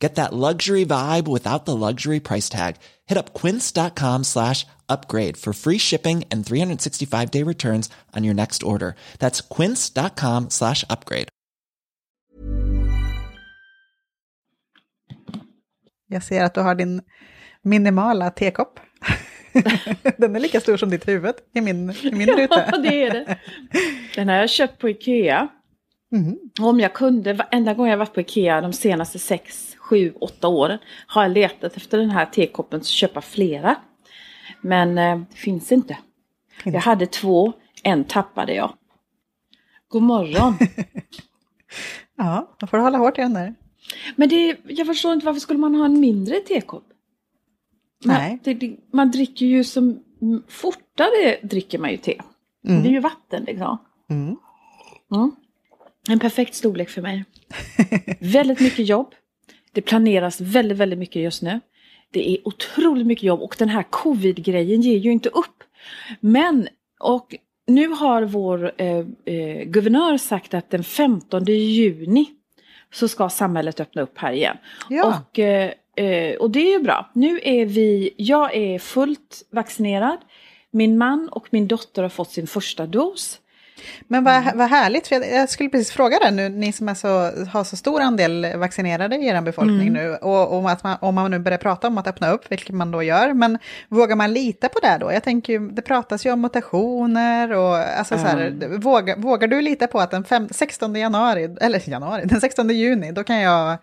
Get that luxury vibe without the luxury price tag. Hit up quince.com slash upgrade for free shipping and 365 day returns on your next order. That's quince.com slash upgrade. Jag ser att du har din minimala tekopp. Den är lika stor som ditt huvud i min, i min ruta. Ja, det är det. Den har jag köpt på Ikea. Mm. Om jag kunde, varenda gång jag varit på Ikea de senaste sex, sju, åtta åren har jag letat efter den här tekoppen och köpa flera. Men eh, det finns inte. Jag hade två, en tappade jag. God morgon. Ja, då får du hålla hårt i den där. Men det, jag förstår inte varför skulle man ha en mindre tekopp? Man, Nej. det, det, man dricker ju som mm, fortare dricker man ju te. Det är ju vatten liksom. Mm. Mm. En perfekt storlek för mig. väldigt mycket jobb. Det planeras väldigt, väldigt mycket just nu. Det är otroligt mycket jobb och den här covid-grejen ger ju inte upp. Men, och nu har vår eh, eh, guvernör sagt att den 15 juni så ska samhället öppna upp här igen. Ja. Och, eh, eh, och det är ju bra. Nu är vi, jag är fullt vaccinerad. Min man och min dotter har fått sin första dos. Men vad, vad härligt, för jag, jag skulle precis fråga det nu, ni som är så, har så stor andel vaccinerade i er befolkning nu, och om, att man, om man nu börjar prata om att öppna upp, vilket man då gör, men vågar man lita på det då? Jag tänker ju, det pratas ju om mutationer och alltså så här, vågar, vågar du lita på att den fem, 16 januari, eller januari, den 16 juni, då kan jag,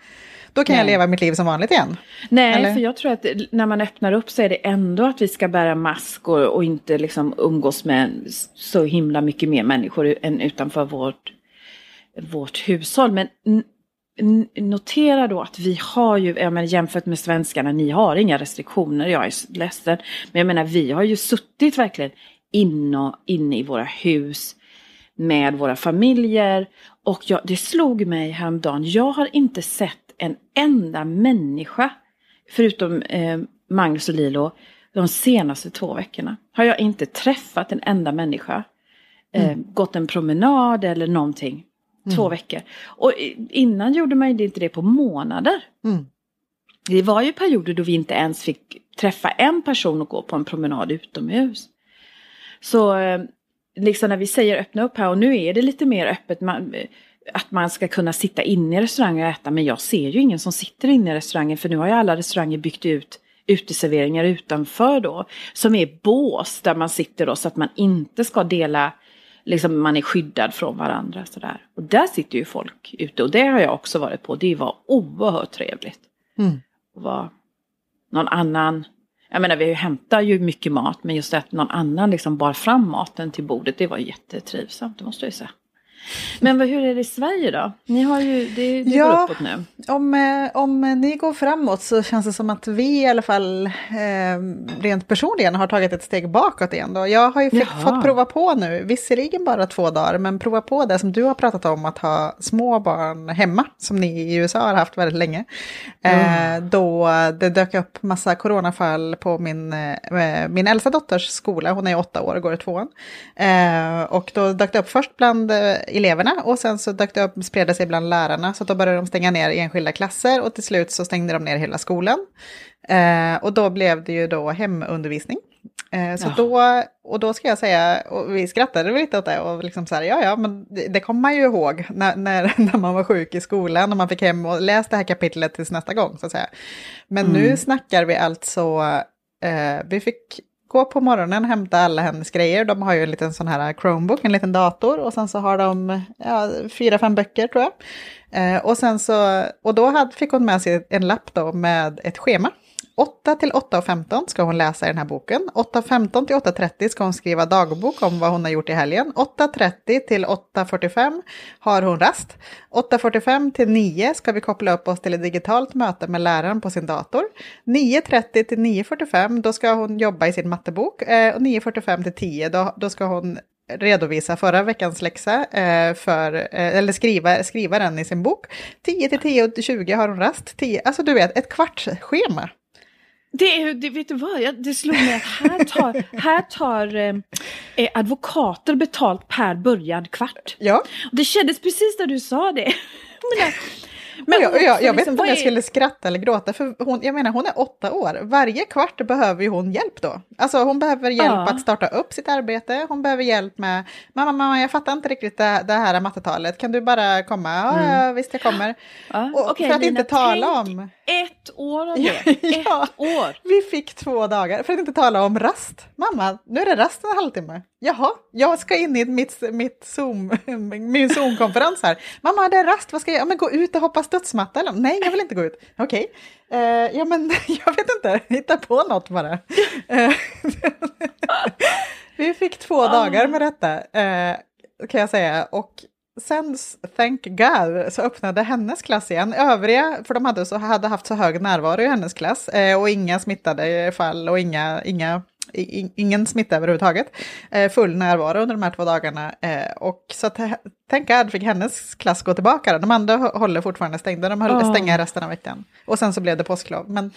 då kan jag Nej. leva mitt liv som vanligt igen? Nej, Eller? för jag tror att när man öppnar upp så är det ändå att vi ska bära mask och, och inte liksom umgås med så himla mycket mer människor än utanför vårt, vårt hushåll. Men notera då att vi har ju, jag menar, jämfört med svenskarna, ni har inga restriktioner, jag är ledsen. Men jag menar, vi har ju suttit verkligen inne, inne i våra hus med våra familjer. Och jag, det slog mig häromdagen, jag har inte sett en enda människa, förutom eh, Magnus och Lilo, de senaste två veckorna. Har jag inte träffat en enda människa. Eh, Gått en promenad eller någonting. Två veckor. Och innan gjorde man ju inte det på månader. Mm. Det var ju perioder då vi inte ens fick träffa en person och gå på en promenad utomhus. Så eh, liksom när vi säger öppna upp här och nu är det lite mer öppet. Man, eh, att man ska kunna sitta inne i restauranger och äta. Men jag ser ju ingen som sitter inne i restaurangen. För nu har ju alla restauranger byggt ut uteserveringar utanför då. Som är bås där man sitter då så att man inte ska dela, liksom man är skyddad från varandra sådär. Och där sitter ju folk ute och det har jag också varit på. Det var oerhört trevligt. Mm. Vara någon annan, jag menar vi hämtar ju mycket mat men just att någon annan liksom bar fram maten till bordet det var jättetrivsamt, det måste jag ju säga. Men vad, hur är det i Sverige då? Ni har ju, det, det Ja. går uppåt nu. Om, eh, om ni går framåt så känns det som att vi i alla fall eh, rent personligen har tagit ett steg bakåt igen. Då. Jag har ju fick, fått prova på nu, visserligen bara två dagar, men prova på det som du har pratat om att ha små barn hemma, som ni i USA har haft väldigt länge. Eh, Då det dök upp massa coronafall på min, eh, min äldsta dotters skola, hon är åtta år och går i tvåan. Eh, och då dök det upp först bland eleverna och sen så dök det upp, spred det sig bland lärarna. Så då började de stänga ner enskilda klasser och till slut så stängde de ner hela skolan. Eh, och då blev det ju då hemundervisning. Eh, så Ja. då, och då ska jag säga, och vi skrattade väl lite åt det och liksom så här, ja ja, men det, det kommer man ju ihåg när, när, när man var sjuk i skolan och man fick hem och läsa det här kapitlet tills nästa gång så att säga. Men nu snackar vi alltså, eh, vi fick gå på morgonen, hämta alla hennes grejer. De har ju en liten sån här Chromebook, en liten dator och sen så har de ja, fyra, fem böcker tror jag. Eh, och, sen så, och då hade, fick hon med sig en lapp då med ett schema 8 till 8.15 ska hon läsa i den här boken. 8.15 till 8.30 ska hon skriva dagbok om vad hon har gjort i helgen. 8.30 till 8.45 har hon rast. 8.45 till 9 ska vi koppla upp oss till ett digitalt möte med läraren på sin dator. 9.30 till 9.45 då ska hon jobba i sin mattebok. Eh, och 9.45 till 10 då, då ska hon redovisa förra veckans läxa, eh, för, eh, eller skriva, skriva den i sin bok. 10 till 10 och 20 har hon rast. 10, alltså du vet, ett kvartsschema. Det är, det, vet du vad, det slog mig att här tar, här tar eh, eh, advokater betalt per börjad kvart. Ja. Och det kändes precis när du sa det. Men, men jag, jag, jag vet liksom, inte om jag skulle skratta eller gråta, för hon, jag menar hon är åtta år. Varje kvart behöver ju hon hjälp då. Alltså hon behöver hjälp ja. att starta upp sitt arbete, hon behöver hjälp med, mamma, mamma, jag fattar inte riktigt det, det här mattetalet, kan du bara komma? Ja, mm. visst jag kommer. Ja. Och, okay, för att Lina, inte tala om... ett år av det, ett år. Vi fick två dagar, för att inte tala om rast. Mamma, nu är det rast en halvtimme. Jaha, jag ska in i mitt, mitt Zoom, min Zoom-konferens här. Mamma, det är rast, vad ska jag göra? Men gå ut och hoppa studsmatta eller? Nej, jag vill inte gå ut. Okej, okay. uh, ja men jag vet inte, hitta på något bara. Uh, vi fick två oh. dagar med detta, uh, kan jag säga. Och sen, thank God, så öppnade hennes klass igen. Övriga, för de hade, så, hade haft så hög närvaro i hennes klass och inga smittade fall och inga, inga ingen smitta överhuvudtaget. Eh, full närvaro under de här två dagarna. Eh, och så att, tänk att fick hennes klass gå tillbaka. De andra håller fortfarande stängda, de höll oh. stänga resten av veckan. Och sen så blev det påsklov. Men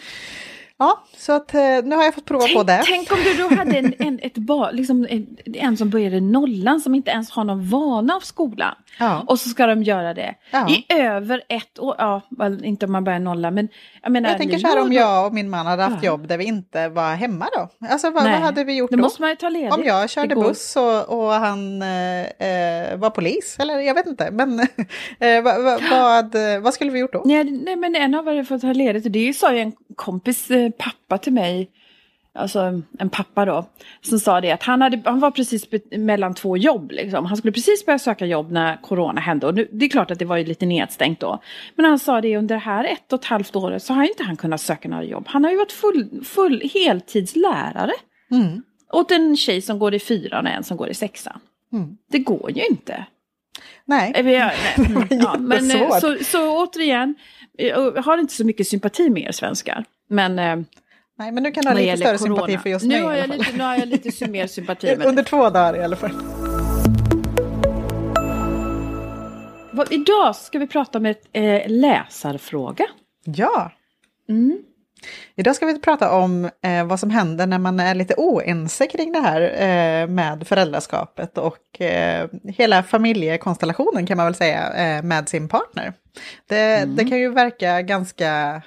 Ja, så att eh, nu har jag fått prova tänk, på det. Tänk om du då hade en, en, ett bar, liksom en, en som började nollan som inte ens har någon vana av skolan. Ja. Och så ska de göra det ja. i över ett år. Ja, inte om man börjar nolla men jag menar. Jag tänker så här om jag och min man hade haft ja. jobb där vi inte var hemma då. Alltså vad, vad hade vi gjort då? då? måste man ju ta ledigt. Om jag körde buss och, och han eh, eh, var polis eller jag vet inte. Men eh, vad, vad, vad, skulle vi gjort då? Nej, nej men en av er får ta ledigt. Det sa ju en kompis eh, pappa till mig, alltså en pappa då, som sa det att han, hade, han var precis mellan två jobb. Liksom. Han skulle precis börja söka jobb när corona hände. Och nu, det är klart att det var ju lite nedstängt då. Men han sa det under det här ett och ett halvt året så har inte han kunnat söka några jobb. Han har ju varit full, full heltidslärare. Mm. Åt en tjej som går i fyran och en som går i sexan. Mm. Det går ju inte. Nej. Ja, nej. Mm, ja, men eh, så, så återigen, jag har inte så mycket sympati med er svenskar. Men, eh, Nej, men nu kan du ha lite större corona. sympati för just nu mig. Har jag lite, nu har jag lite mer sympati med Under två dagar i alla fall. Idag ska vi prata om ett eh, läsarfråga. Ja. Mm. Idag ska vi prata om eh, vad som händer när man är lite oense kring det här eh, med föräldraskapet och eh, hela familjekonstellationen kan man väl säga eh, med sin partner. Det, mm. det, kan ju verka ganska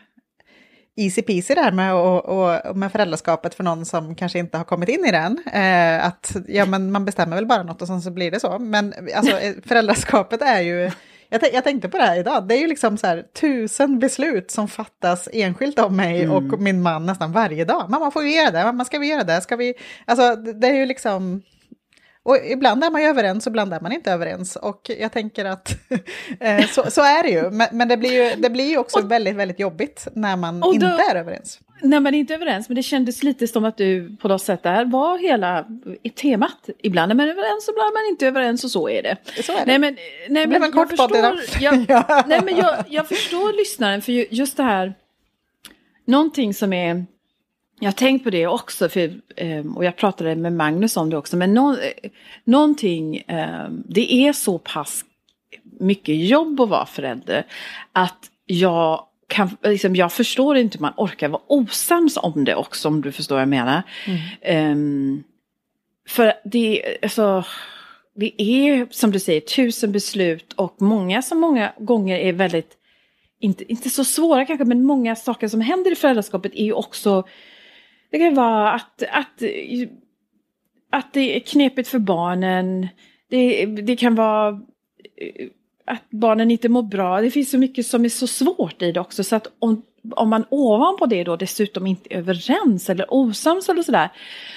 easy peasy det här med, och, och, med föräldraskapet för någon som kanske inte har kommit in i den. Eh, att ja, men man bestämmer väl bara något och sen så blir det så. Men alltså, eh, föräldraskapet är ju jag, jag, tänkte på det här idag, det är ju liksom så här tusen beslut som fattas enskilt av mig mm. och min man nästan varje dag. Mamma får vi göra det, mamma ska vi göra det, ska vi... Alltså det är ju liksom... Och ibland är man ju överens och ibland är man inte överens. Och jag tänker att eh, så, så, är det ju. Men, men, det, blir ju, det blir ju också och, väldigt, väldigt jobbigt när man då, inte är överens. När man inte är överens, men det kändes lite som att du på något sätt där var hela temat. Ibland är man överens, ibland är man inte överens och så är det. Så är det. Nej men, nej, men jag, förstår, jag, nej, men jag, jag förstår lyssnaren för just det här, någonting som är jag har tänkt på det också, för, ehm, och jag pratade med Magnus om det också, men no, någonting, ehm, det är så pass mycket jobb att vara förälder att jag kan, liksom, jag förstår inte hur man orkar vara osams om det också, om du förstår vad jag menar. Mm. Um, för det, alltså, det är, som du säger, tusen beslut och många som många gånger är väldigt, inte, inte så svåra kanske, men många saker som händer i föräldraskapet är ju också det kan vara att, att, att det är knepigt för barnen. Det, det kan vara eh, att barnen inte mår bra. Det finns så mycket som är så svårt i det också. Så att om, om man ovanpå det då dessutom inte är överens eller osams eller sådär.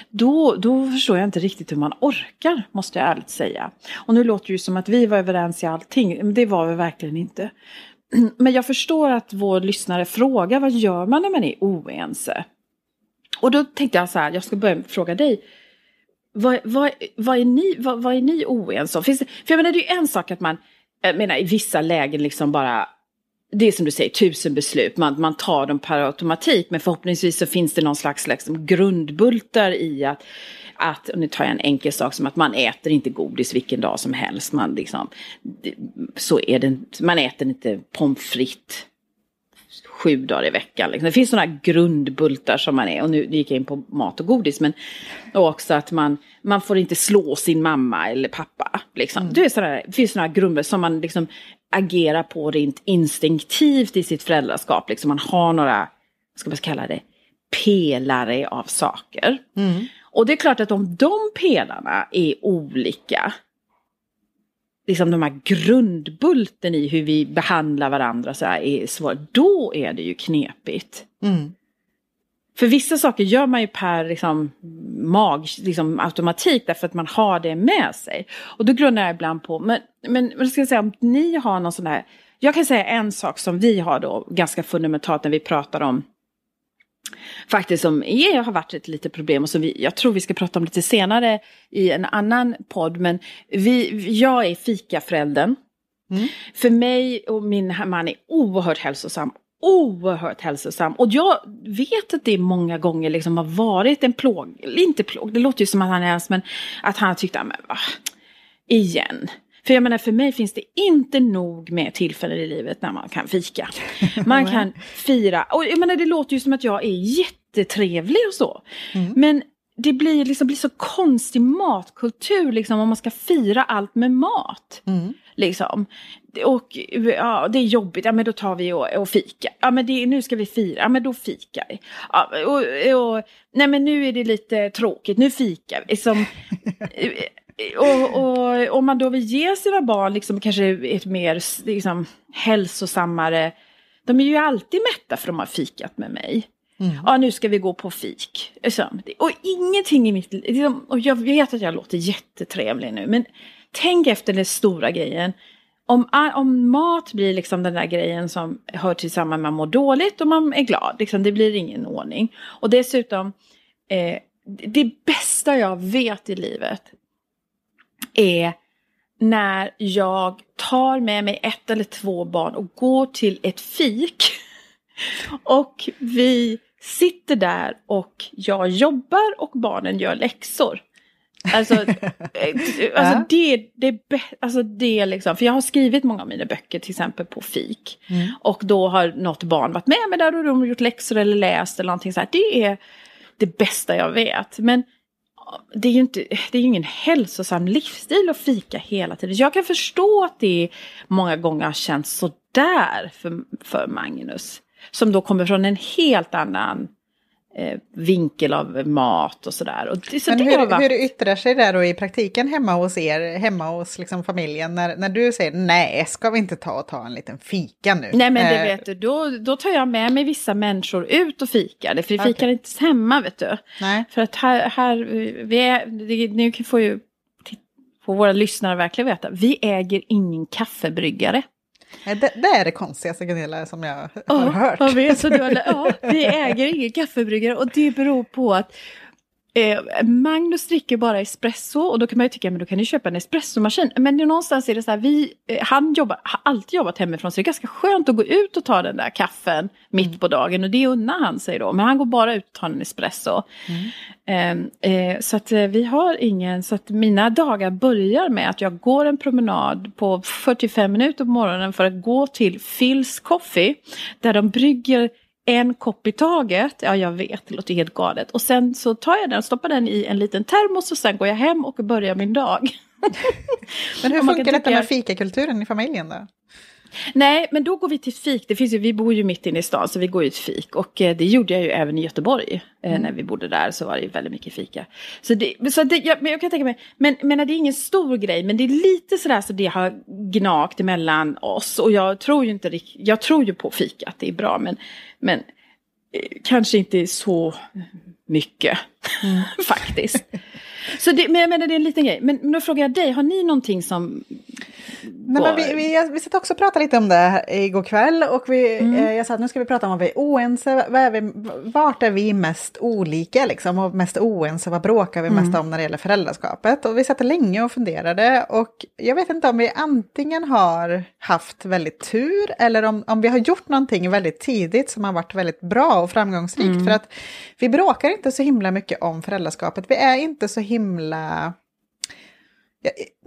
Då, då förstår jag inte riktigt hur man orkar, måste jag ärligt säga. Och nu låter det ju som att vi var överens i allting, men det var vi verkligen inte. Men jag förstår att vår lyssnare frågar vad gör man när man är oense? Och då tänkte jag så här, jag ska börja fråga dig. Vad, vad, vad, är, ni, vad, vad är ni oense om? Finns det, för jag menar, det är ju en sak att man, jag menar i vissa lägen liksom bara, det är som du säger, tusen beslut, man, man tar dem per automatik, men förhoppningsvis så finns det någon slags liksom, grundbultar i att, att, och nu tar jag en enkel sak som att man äter inte godis vilken dag som helst, man liksom, så är det, man äter inte pommes frites sju dagar i veckan. Liksom. Det finns sådana grundbultar som man är, och nu gick jag in på mat och godis, men också att man, man får inte slå sin mamma eller pappa. Liksom. Mm. Det, är sådär, det finns sådana grundbultar som man liksom agerar på rent instinktivt i sitt föräldraskap. Liksom man har några, vad ska man kalla det, pelare av saker. Mm. Och det är klart att om de pelarna är olika, liksom de här grundbulten i hur vi behandlar varandra så här är svår, då är det ju knepigt. Mm. För vissa saker gör man ju per liksom, mag, liksom, automatik därför att man har det med sig. Och då grundar jag ibland på, men, men, men ska jag säga om ni har någon sån här, jag kan säga en sak som vi har då ganska fundamentalt när vi pratar om faktiskt som är, har varit ett litet problem och som vi, jag tror vi ska prata om lite senare i en annan podd. Men vi, jag är fikaföräldern. Mm. För mig och min man är oerhört hälsosam. Oerhört hälsosam. Och jag vet att det många gånger liksom har varit en plåg, inte plåg, det låter ju som att han är ens, men att han har tyckt, men va, igen. För jag menar för mig finns det inte nog med tillfällen i livet när man kan fika. Man kan fira, och jag menar det låter ju som att jag är jättetrevlig och så. Mm. Men det blir, liksom, blir så konstig matkultur liksom om man ska fira allt med mat. Mm. Liksom. Och ja, det är jobbigt, ja men då tar vi och, och fika. Ja men det, nu ska vi fira, ja men då fikar vi. Ja, och, och, nej men nu är det lite tråkigt, nu fikar vi. Liksom, och, och om man då vill ge sina barn liksom kanske ett mer liksom, hälsosammare... De är ju alltid mätta för de har fikat med mig. Mm. Ja, nu ska vi gå på fik. Och ingenting i mitt liv... Och jag vet att jag låter jättetrevlig nu, men tänk efter den stora grejen. Om, om mat blir liksom den där grejen som hör till samma man mår dåligt och man är glad, liksom, det blir ingen ordning. Och dessutom, eh, det bästa jag vet i livet, är när jag tar med mig ett eller två barn och går till ett fik. Och vi sitter där och jag jobbar och barnen gör läxor. Alltså, eh, alltså det, det, alltså det liksom, för jag har skrivit många av mina böcker till exempel på fik. Mm. Och då har något barn varit med mig där och de har gjort läxor eller läst eller någonting så här. Det är det bästa jag vet. Men det är ju inte, det är ingen hälsosam livsstil att fika hela tiden. Jag kan förstå att det många gånger har känts sådär för, för Magnus. Som då kommer från en helt annan eh, vinkel av mat och sådär. Och det, så Men det hur, varit... hur yttrar sig det då i praktiken hemma hos er, hemma hos liksom familjen, när, när du säger nej, ska vi inte ta och ta en liten fika nu? Nej men det eh, vet du, då, då tar jag med mig vissa människor ut och fikar, för vi fikar okay. inte hemma vet du. Nej. För att här, här vi är, nu får ju får våra lyssnare verkligen veta, vi äger ingen kaffebryggare. Det, det, är det konstigaste Gunilla som jag ja, har hört. Jag vet, så du, ja, vi äger ingen kaffebryggare och det beror på att Eh, Magnus dricker bara espresso och då kan man ju tycka men då kan ni köpa en espressomaskin. Men någonstans är det så här, vi, eh, han jobbar, har alltid jobbat hemifrån så det är ganska skönt att gå ut och ta den där kaffen mitt mm. på dagen och det unnar han sig då. Men han går bara ut och tar en espresso. Mm. Eh, så att eh, vi har ingen, så att mina dagar börjar med att jag går en promenad på 45 minuter på morgonen för att gå till Phil's Coffee där de brygger en kopp i taget. Ja, jag vet, det låter helt galet. Och sen så tar jag den och stoppar den i en liten termos och sen går jag hem och börjar min dag. Men hur funkar detta med fikakulturen i familjen då? Nej, men då går vi till fik. Det finns ju, vi bor ju mitt inne i stan så vi går ju till fik. Och eh, det gjorde jag ju även i Göteborg. Eh, mm. När vi bodde där så var det ju väldigt mycket fika. Så det, så det, jag, men jag kan tänka mig, men, men det är ingen stor grej. Men det är lite sådär så det har gnagt emellan oss. Och jag tror ju inte jag tror ju på fika, att det är bra. Men, men eh, kanske inte så mycket mm. faktiskt. Så det, men jag menar det är en liten grej. Men, men då frågar jag dig, har ni någonting som Nej, men vi, vi, vi satt också och pratade lite om det igår kväll och vi, mm. eh, jag sa att nu ska vi prata om vad vi är oense, vad är vi, vart är vi mest olika liksom och mest oense, vad bråkar vi mm. mest om när det gäller föräldraskapet? Och vi satt länge och funderade och jag vet inte om vi antingen har haft väldigt tur eller om, om vi har gjort någonting väldigt tidigt som har varit väldigt bra och framgångsrikt. Mm. För att vi bråkar inte så himla mycket om föräldraskapet, vi är inte så himla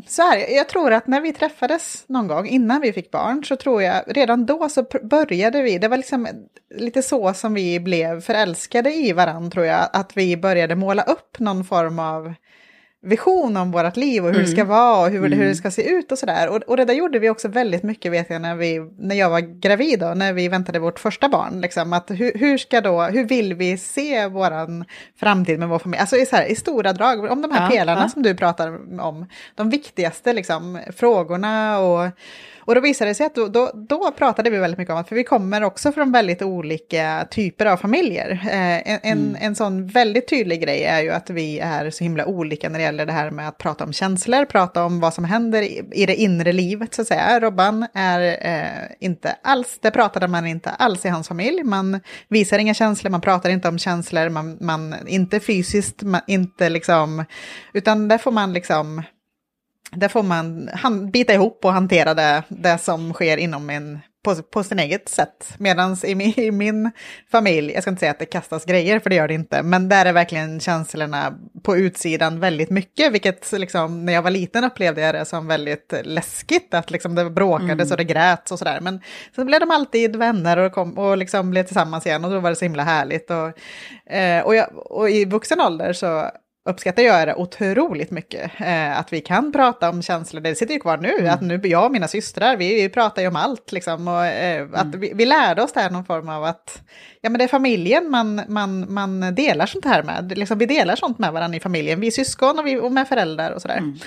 så här, jag tror att när vi träffades någon gång innan vi fick barn så tror jag redan då så började vi, det var liksom lite så som vi blev förälskade i varandra tror jag, att vi började måla upp någon form av vision om vårt liv och hur mm. det ska mm. vara och hur, mm. hur det mm. ska se ut och sådär. Och, och det där gjorde vi också väldigt mycket vet jag när, vi, när jag var gravid och när vi väntade vårt första barn. Liksom, att hur, hur, ska då, hur vill vi se vår framtid med vår familj? Alltså i, så här, i stora drag, om de här ja, pelarna ja. som du pratar om, de viktigaste liksom, frågorna och och då visade det sig att då, då, då, pratade vi väldigt mycket om att, för vi kommer också från väldigt olika typer av familjer. Eh, en, mm. en, sån väldigt tydlig grej är ju att vi är så himla olika när det gäller det här med att prata om känslor, prata om vad som händer i, i det inre livet så att säga. Robban är eh, inte alls, det pratade man inte alls i hans familj. Man visar inga känslor, man pratar inte om känslor, man, man inte fysiskt, man, inte liksom, utan där får man liksom där får man han, bita ihop och hantera det, det som sker inom en, på, på sin eget sätt. Medan i min, i min familj, jag ska inte säga att det kastas grejer, för det gör det inte, men där är verkligen känslorna på utsidan väldigt mycket, vilket liksom, när jag var liten upplevde jag det som väldigt läskigt, att liksom det bråkades mm. och det gräts och sådär. Men sen blev de alltid vänner och, kom, och liksom blev tillsammans igen och då var det så himla härligt. Och, eh, och, jag, och i vuxen ålder så uppskattar jag det otroligt mycket. Eh, att vi kan prata om känslor, det sitter ju kvar nu, mm. att nu jag och mina systrar, vi, vi pratar ju om allt liksom. Och, eh, att mm. vi, vi, lärde oss där någon form av att, ja men det är familjen man, man, man delar sånt här med. Liksom, vi delar sånt med varandra i familjen, vi är syskon och, vi, och med föräldrar och sådär. Mm.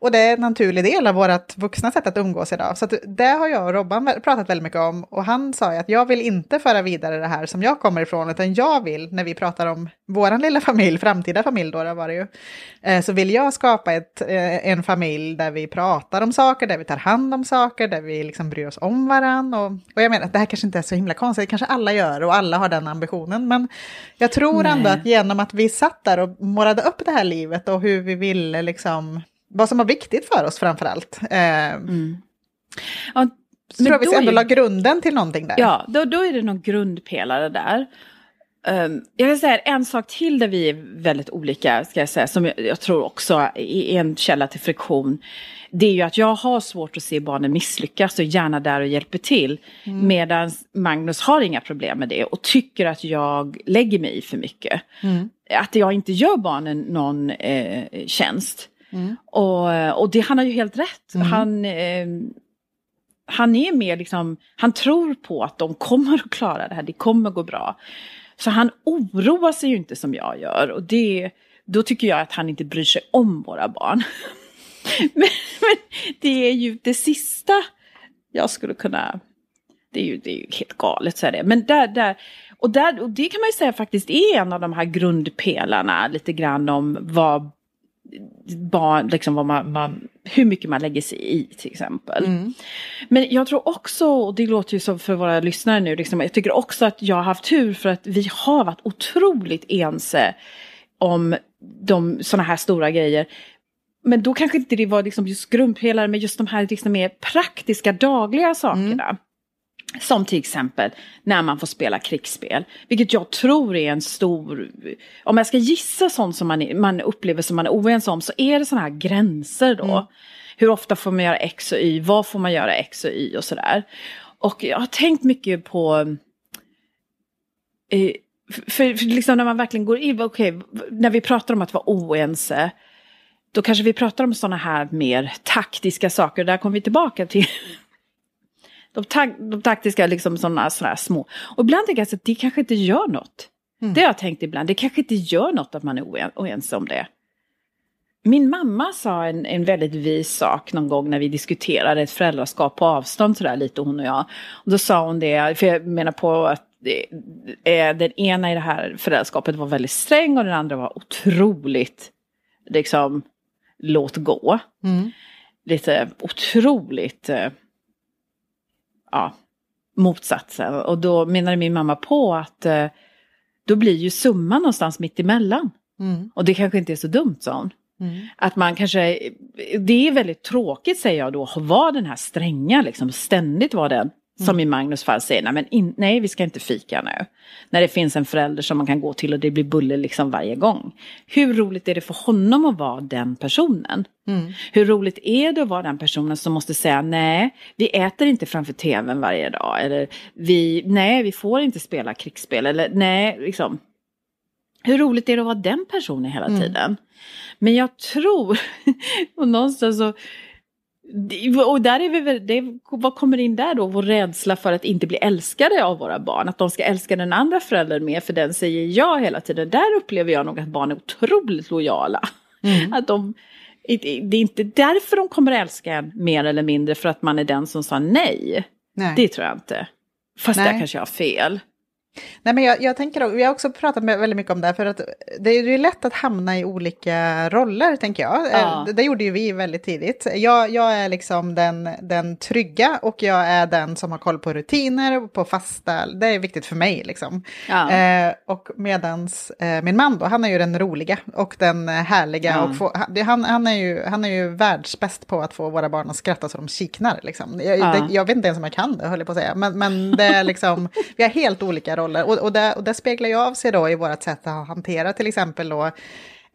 Och det är en naturlig del av vårt vuxna sätt att umgås idag. Så det har jag och Robban pratat väldigt mycket om. Och han sa ju att jag vill inte föra vidare det här som jag kommer ifrån, utan jag vill, när vi pratar om vår lilla familj, framtida familj då, det var det ju, eh, så vill jag skapa ett, eh, en familj där vi pratar om saker, där vi tar hand om saker, där vi liksom bryr oss om varandra. Och, och jag menar att det här kanske inte är så himla konstigt, det kanske alla gör och alla har den ambitionen. Men jag tror Nej. ändå att genom att vi satt där och målade upp det här livet och hur vi ville liksom vad som var viktigt för oss framför allt. Eh, mm. ja, så tror jag vi ändå är... la grunden till någonting där. Ja, då, då är det någon grundpelare där. Um, jag vill säga en sak till där vi är väldigt olika, ska jag säga, som jag, jag, tror också är en källa till friktion. Det är ju att jag har svårt att se barnen misslyckas och gärna där och hjälper till. Mm. Medan Magnus har inga problem med det och tycker att jag lägger mig i för mycket. Mm. Att jag inte gör barnen någon eh, tjänst. Mm. Och, och det, han har ju helt rätt. Mm. Han, eh, han är mer liksom, han tror på att de kommer att klara det här, det kommer gå bra. Så han oroar sig ju inte som jag gör och det, då tycker jag att han inte bryr sig om våra barn. men, men, det är ju det sista jag skulle kunna, det är ju, det är ju helt galet så är det. Men där, där, och, där, och det kan man ju säga faktiskt är en av de här grundpelarna lite grann om vad barn, liksom vad man, man, hur mycket man lägger sig i till exempel. Mm. Men jag tror också, och det låter ju som för våra lyssnare nu, liksom, jag tycker också att jag har haft tur för att vi har varit otroligt ense om de sådana här stora grejer. Men då kanske inte det var liksom just grundpelare med just de här liksom mer praktiska dagliga sakerna. Mm. Som till exempel när man får spela krigsspel. Vilket jag tror är en stor... Om jag ska gissa sånt som man, man upplever som man är oense om så är det sådana här gränser då. Mm. Hur ofta får man göra X och Y? Vad får man göra X och Y och sådär. Och jag har tänkt mycket på... Eh, för, för liksom när man verkligen går in, okej, okay, när vi pratar om att vara oense. Då kanske vi pratar om sådana här mer taktiska saker. Där kommer vi tillbaka till De, ta de taktiska liksom sådana sådana små. Och ibland tänker jag att det kanske inte gör något. Mm. Det har jag tänkt ibland, det kanske inte gör något att man är oense om det. Min mamma sa en, en väldigt vis sak någon gång när vi diskuterade ett föräldraskap på avstånd sådär lite hon och jag. Och då sa hon det, för jag menar på att det, den ena i det här föräldraskapet var väldigt sträng och den andra var otroligt liksom låt gå. Mm. Lite otroligt eh, ja, motsatsen. Och då menade min mamma på att eh, då blir ju summan någonstans mitt emellan. Mm. Och det kanske inte är så dumt, sa hon. Mm. Att man kanske, det är väldigt tråkigt säger jag då, att vara den här stränga, liksom ständigt vara den. Som mm. i Magnus fall säger, nej, men in, nej vi ska inte fika nu. När det finns en förälder som man kan gå till och det blir bulle liksom varje gång. Hur roligt är det för honom att vara den personen? Mm. Hur roligt är det att vara den personen som måste säga nej, vi äter inte framför tvn varje dag. Eller vi, nej, vi får inte spela krigsspel. Eller nej, liksom. Hur roligt är det att vara den personen hela mm. tiden? Men jag tror, och någonstans så och där är vi väl, det, vad kommer in där då? Vår rädsla för att inte bli älskade av våra barn. Att de ska älska den andra föräldern mer för den säger ja hela tiden. Där upplever jag nog att barn är otroligt lojala. Mm. Att de, det är inte därför de kommer älska en mer eller mindre för att man är den som sa nej. nej. Det tror jag inte. Fast nej. där kanske jag har fel. Nej, men jag, jag tänker, vi har också pratat med, väldigt mycket om det, för att det är ju lätt att hamna i olika roller, tänker jag. Ja. Det, det, gjorde ju vi väldigt tidigt. Jag, jag är liksom den, den trygga och jag är den som har koll på rutiner, på fasta, det är viktigt för mig liksom. Ja. Eh, och medans eh, min man då, han är ju den roliga och den härliga. Ja. Och få, han, han, är ju, han är ju världsbäst på att få våra barn att skratta så de kiknar. Liksom. Jag, det, jag vet inte ens om jag kan det, höll jag på att säga. Men, men det är liksom, vi har helt olika roller roller. Och, och, det, och det speglar ju av sig då i vårt sätt att hantera till exempel då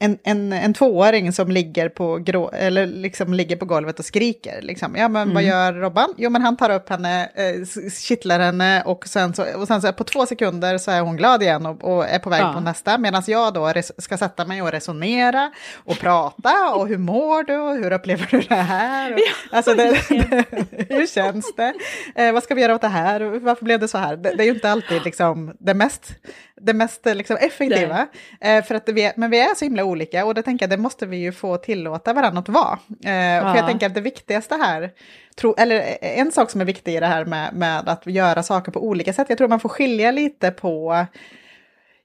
en, en, en tvååring som ligger på, grå, eller liksom ligger på golvet och skriker. Liksom. Ja, men mm. vad gör Robban? Jo, men han tar upp henne, eh, kittlar henne och sen, så, och sen så på två sekunder så är hon glad igen och, och är på väg ja. på nästa. Medan jag då res, ska sätta mig och resonera och prata och hur mår du och hur upplever du det här? Och, ja, alltså, det, det, hur känns det? Eh, vad ska vi göra åt det här? Varför blev det så här? Det, det är ju inte alltid liksom, det mest det mest liksom, effektiva. Eh, för att vi, men vi är så himla olika och det tänker jag, det måste vi ju få tillåta varandra att vara. Eh, ja. För jag tänker att det viktigaste här, tro, eller en sak som är viktig i det här med, med att göra saker på olika sätt, jag tror man får skilja lite på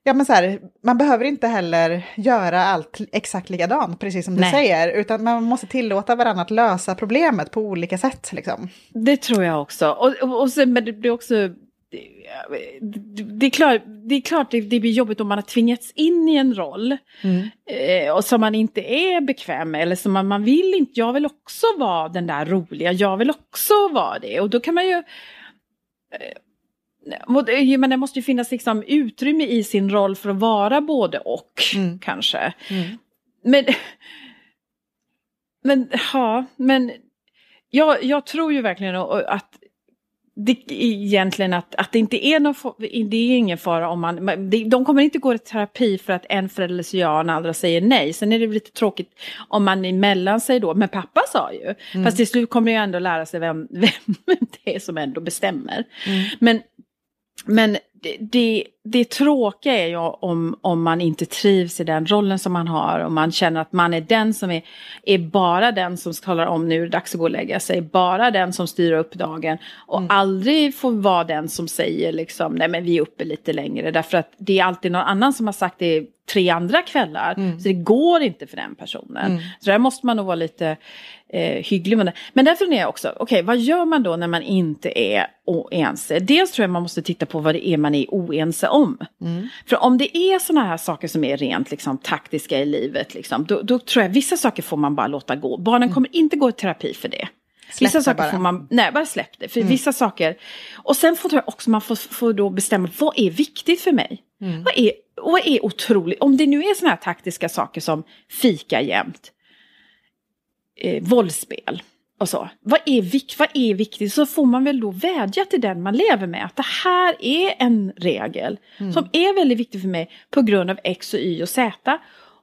Ja, men så här, man behöver inte heller göra allt exakt likadant, precis som du Nej. säger, utan man måste tillåta varandra att lösa problemet på olika sätt. Liksom. Det tror jag också. Och, och, och sen, men det blir också det, är klart, det är klart det, det blir jobbigt om man har tvingats in i en roll mm. eh, och som man inte är bekväm med eller som man, man vill inte, jag vill också vara den där roliga, jag vill också vara det och då kan man ju eh, men det måste ju finnas liksom utrymme i sin roll för att vara både och mm. kanske. Mm. Men, men ja, men jag, jag tror ju verkligen att det, egentligen att, att det inte är någon, det är ingen fara om man, de kommer inte gå i terapi för att en förälder säger ja och den andra säger nej. Sen är det lite tråkigt om man emellan sig då, men pappa sa ju. Mm. Fast till slut kommer jag ändå lära sig vem, vem det är som ändå bestämmer. Mm. Men, men det, det, det tråkiga är ju om, om man inte trivs i den rollen som man har och man känner att man är den som är, är bara den som talar om nu är det dags att gå och lägga sig, bara den som styr upp dagen och mm. aldrig får vara den som säger liksom nej men vi är uppe lite längre därför att det är alltid någon annan som har sagt det tre andra kvällar. Mm. Så det går inte för den personen. Mm. Så där måste man nog vara lite eh, hygglig med det. Men därför är jag också, okej okay, vad gör man då när man inte är oense? Dels tror jag man måste titta på vad det är man är oense om. Mm. För om det är sådana här saker som är rent liksom, taktiska i livet, liksom, då, då, tror jag vissa saker får man bara låta gå. Barnen mm. kommer inte gå i terapi för det. Släpp vissa saker bara. får man, nej bara släpp det. För mm. vissa saker, och sen får jag också man får, får då bestämma vad är viktigt för mig? Mm. Vad, är, vad är otroligt, om det nu är sådana här taktiska saker som fika jämt, eh, våldsspel och så. Vad är, vik vad är viktigt? Så får man väl då vädja till den man lever med att det här är en regel mm. som är väldigt viktig för mig på grund av X och Y och Z.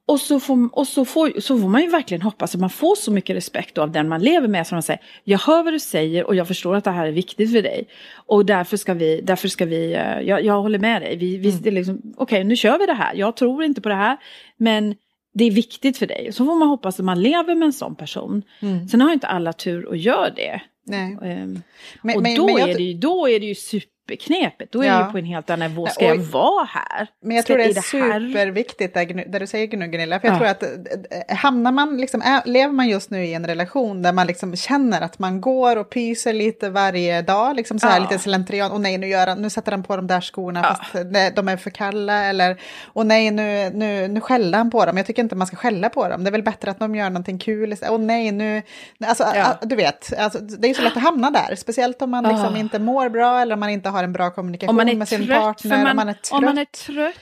Och, så får, och så, får, så får man ju verkligen hoppas att man får så mycket respekt av den man lever med. Som man säger, jag hör vad du säger och jag förstår att det här är viktigt för dig. Och därför ska vi, därför ska vi eh, jag, jag håller med dig. Vi, vi, mm. liksom, Okej, okay, nu kör vi det här. Jag tror inte på det här. Men det är viktigt för dig. Så får man hoppas att man lever med en sån person. Mm. Sen har inte alla tur att göra det. Nej. Um, men, och men, då, men jag... är det ju, då är det ju super superknepigt. Då är ja. det ju på en helt annan nivå. Ska jag vara här? Men jag Ska tror det är, det superviktigt där, där du säger Gunilla. För jag ja. tror att eh, hamnar man, liksom, lever man just nu i en relation där man liksom känner att man går och pyser lite varje dag, liksom så här ja. lite slentrian, och nej nu, gör han, nu sätter han på de där skorna fast de är för kalla, eller och nej nu, nu, nu skäller han på dem. Jag tycker inte man ska skälla på dem, det är väl bättre att de gör någonting kul. Och nej nu, alltså du vet, alltså, det är så lätt att hamna där, speciellt om man liksom inte mår bra eller om man inte har en bra kommunikation med sin trött, partner. Man, om, man är trött. om man är trött.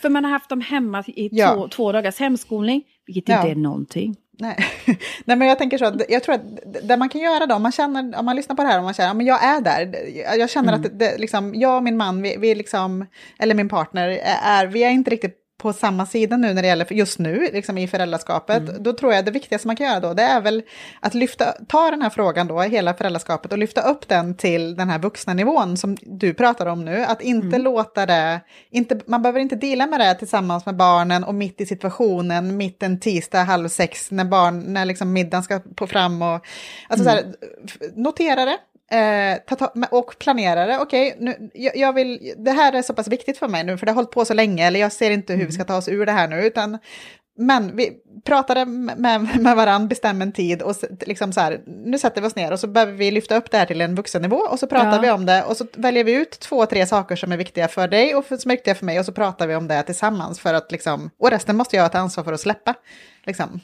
För man har haft dem hemma i ja. två, två dagars hemskolning, vilket ja. inte är någonting. Nej. Nej, men jag tänker så, jag tror att det man kan göra då, om man känner, om man lyssnar på det här och man känner, ja men jag är där, jag känner mm. att det, liksom, jag och min man, vi, vi liksom, eller min partner, är, vi är inte riktigt på samma sida nu när det gäller just nu, liksom i föräldraskapet, mm. då tror jag det viktigaste man kan göra då, det är väl att lyfta, ta den här frågan då, hela föräldraskapet, och lyfta upp den till den här vuxna nivån som du pratar om nu. Att inte mm. låta det, inte, man behöver inte dela med det tillsammans med barnen och mitt i situationen, mitt en tisdag halv sex när, barn, när liksom middagen ska på fram och, alltså mm. så här, notera det, Eh, och planerare, okej, okay, jag, jag, vill, det här är så pass viktigt för mig nu, för det har hållit på så länge, eller jag ser inte hur vi ska mm. ta oss ur det här nu, utan men vi pratade med, med varandra, bestämde en tid och liksom så här, nu sätter vi oss ner och så behöver vi lyfta upp det här till en vuxennivå och så pratar ja. vi om det och så väljer vi ut två, tre saker som är viktiga för dig och som är viktiga för mig och så pratar vi om det tillsammans för att liksom, och resten måste jag ta ansvar för att släppa. Liksom.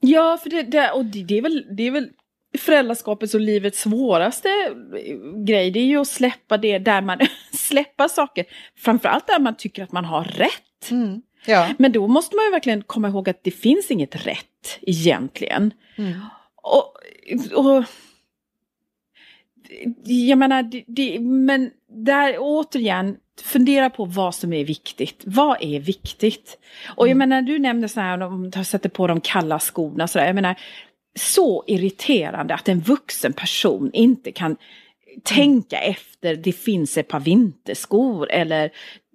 Ja, för det, det och det, det, är väl, det är väl föräldraskapets och livets svåraste grej, det är ju att släppa det där man släppa saker. Framförallt där man tycker att man har rätt. Mm. Ja. Men då måste man ju verkligen komma ihåg att det finns inget rätt egentligen. Mm. Och, och jag menar, det, det, men där återigen, fundera på vad som är viktigt. Vad är viktigt? Och jag mm. menar, du nämnde så här, om de sätter på de kalla skorna. Så där. Jag menar, så irriterande att en vuxen person inte kan tänka efter, det finns ett par vinterskor eller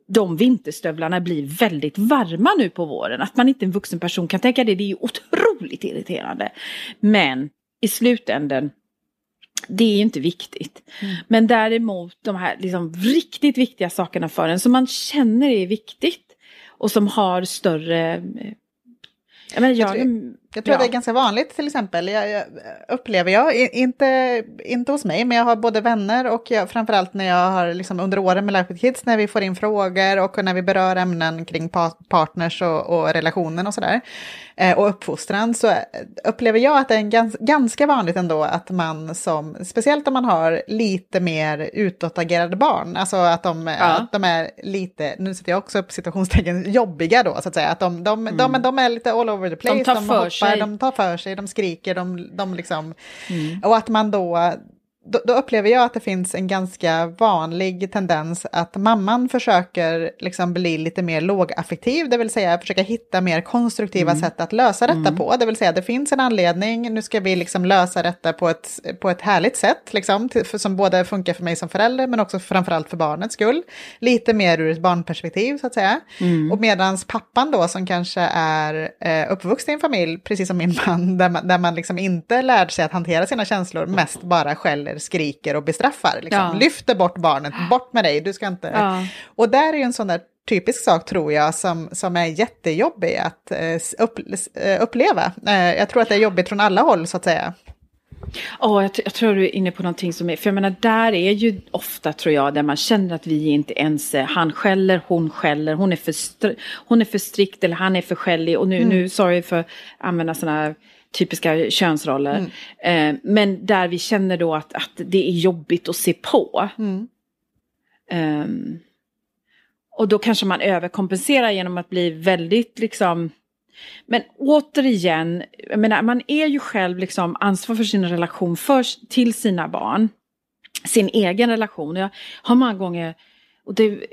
de vinterstövlarna blir väldigt varma nu på våren. Att man inte en vuxen person kan tänka det, det är ju otroligt irriterande. Men i slutänden, det är inte viktigt. Mm. Men däremot de här liksom riktigt viktiga sakerna för en som man känner är viktigt och som har större... Eh, jag, menar, jag, jag jag tror ja. det är ganska vanligt till exempel, jag, jag, upplever jag, inte, inte hos mig, men jag har både vänner och jag, framförallt när jag har liksom under åren med Life Kids, när vi får in frågor och när vi berör ämnen kring partners och, och relationen och sådär, eh, och uppfostran, så upplever jag att det är gans, ganska vanligt ändå att man som, speciellt om man har lite mer utåtagerade barn, alltså att de, ja. att de är lite, nu sätter jag också upp situationstecken, jobbiga då så att säga, att de, de, mm. de, de är lite all over the place. De tar för sig hoppar, de tar för sig, de skriker, de, de liksom... Mm. Och att man då då, då, upplever jag att det finns en ganska vanlig tendens att mamman försöker liksom bli lite mer lågaffektiv, det vill säga försöka hitta mer konstruktiva mm. sätt att lösa detta mm. på. Det vill säga det finns en anledning, nu ska vi liksom lösa detta på ett, på ett härligt sätt, liksom, till, för, som både funkar för mig som förälder men också framförallt för barnets skull. Lite mer ur ett barnperspektiv så att säga. Mm. Och medans pappan då som kanske är eh, uppvuxen i en familj, precis som min man, där man, där man liksom inte lärde sig att hantera sina känslor, mest bara skäller eller skriker och bestraffar. Liksom. Ja. Lyfter bort barnet, bort med dig, du ska inte... Ja. Och där är ju en sån där typisk sak tror jag som, som är jättejobbig att eh, upp, eh, uppleva. Eh, jag tror att det är jobbigt från alla håll så att säga. Oh, jag, jag, tror du är inne på någonting som är, för jag menar där är ju ofta tror jag där man känner att vi inte ens, han skäller, hon skäller, hon är för, hon är för strikt eller han är för skällig och nu, mm. nu sorry för att använda sådana typiska könsroller. Mm. Eh, men där vi känner då att, att det är jobbigt att se på. Mm. Um, och då kanske man överkompenserar genom att bli väldigt liksom men återigen, jag menar, man är ju själv liksom ansvar för sin relation först till sina barn. Sin egen relation. Jag har många gånger, och det,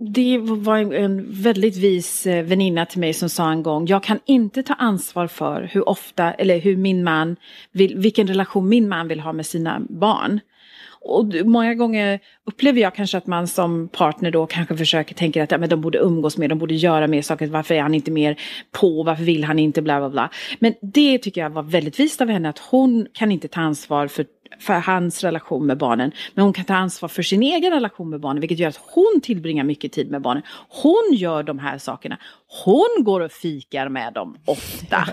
det var en väldigt vis eh, väninna till mig som sa en gång, jag kan inte ta ansvar för hur ofta, eller hur min man vill, vilken relation min man vill ha med sina barn. Och många gånger upplever jag kanske att man som partner då kanske försöker tänka att ja, men de borde umgås mer, de borde göra mer saker, varför är han inte mer på, varför vill han inte, bla bla bla. Men det tycker jag var väldigt vist av henne, att hon kan inte ta ansvar för för hans relation med barnen. Men hon kan ta ansvar för sin egen relation med barnen, vilket gör att hon tillbringar mycket tid med barnen. Hon gör de här sakerna. Hon går och fikar med dem ofta.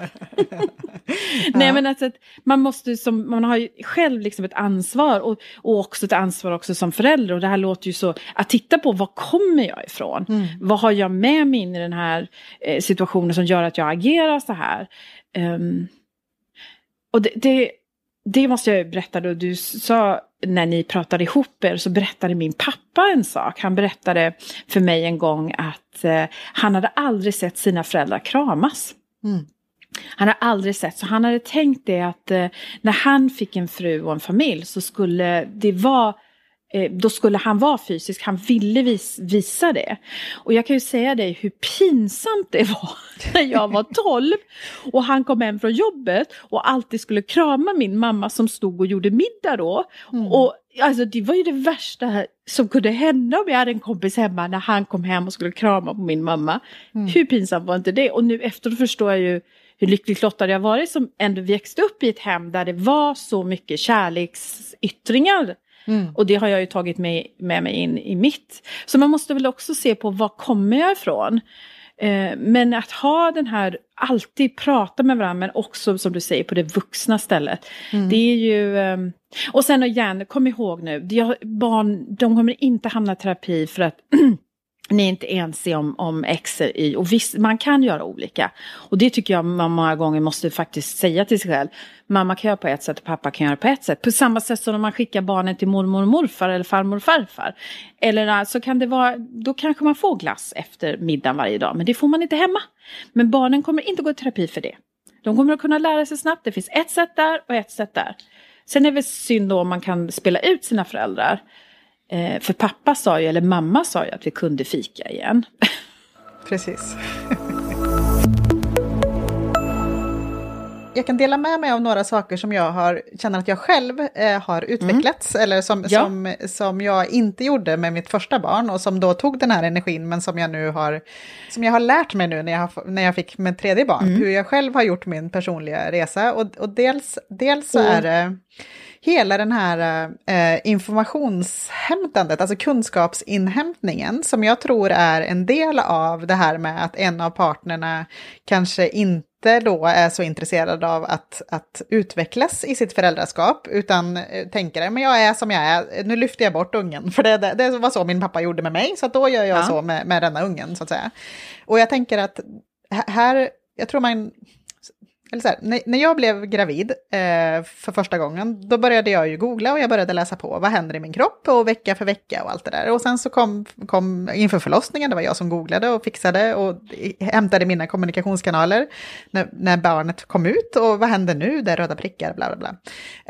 Nej men alltså, man måste som, man har ju själv liksom ett ansvar och, och också ett ansvar också som förälder. Och det här låter ju så, att titta på var kommer jag ifrån? Mm. Vad har jag med mig in i den här eh, situationen som gör att jag agerar så här? Um, och det, det det måste jag berätta då, du sa när ni pratade ihop er så berättade min pappa en sak. Han berättade för mig en gång att eh, han hade aldrig sett sina föräldrar kramas. Mm. Han hade aldrig sett, så han hade tänkt det att eh, när han fick en fru och en familj så skulle det vara då skulle han vara fysisk, han ville vis, visa det. Och jag kan ju säga dig hur pinsamt det var när jag var 12 och han kom hem från jobbet och alltid skulle krama min mamma som stod och gjorde middag då. Mm. Och alltså det var ju det värsta som kunde hända om jag hade en kompis hemma när han kom hem och skulle krama på min mamma. Mm. Hur pinsamt var inte det? Och nu efteråt förstår jag ju hur lyckligt lottad jag varit som ändå växte upp i ett hem där det var så mycket kärleksyttringar Mm. Och det har jag ju tagit med, med mig in i mitt. Så man måste väl också se på var kommer jag ifrån? Eh, men att ha den här, alltid prata med varandra men också som du säger på det vuxna stället. Mm. Det är ju, eh, och sen igen, kom ihåg nu, barn, de kommer inte hamna i terapi för att ni är inte ense om, om X Y och visst, man kan göra olika. Och det tycker jag man många gånger måste faktiskt säga till sig själv. Mamma kan göra på ett sätt och pappa kan göra på ett sätt. På samma sätt som om man skickar barnen till mormor och morfar eller farmor och farfar. Eller äh, så kan det vara, då kanske man får glass efter middagen varje dag, men det får man inte hemma. Men barnen kommer inte gå i terapi för det. De kommer att kunna lära sig snabbt, det finns ett sätt där och ett sätt där. Sen är det väl synd då om man kan spela ut sina föräldrar. Eh, för pappa sa ju, eller mamma sa ju att vi kunde fika igen. Precis. jag kan dela med mig av några saker som jag har, känner att jag själv eh, har utvecklats, mm. eller som, ja. som, som jag inte gjorde med mitt första barn, och som då tog den här energin, men som jag nu har, som jag har lärt mig nu när jag, när jag fick mitt tredje barn, mm. hur jag själv har gjort min personliga resa. Och, och dels, dels så mm. är det hela den här eh, informationshämtandet, alltså kunskapsinhämtningen, som jag tror är en del av det här med att en av partnerna kanske inte då är så intresserad av att, att utvecklas i sitt föräldraskap, utan eh, tänker men jag är som jag är, nu lyfter jag bort ungen, för det, det var så min pappa gjorde med mig, så då gör jag ja. så med, med denna ungen, så att säga. Och jag tänker att här, jag tror man eller så här, när, när jag blev gravid eh, för första gången, då började jag ju googla och jag började läsa på vad händer i min kropp och vecka för vecka och allt det där. Och sen så kom, kom inför förlossningen, det var jag som googlade och fixade och hämtade mina kommunikationskanaler när, när barnet kom ut och vad händer nu, det är röda prickar, bla bla bla.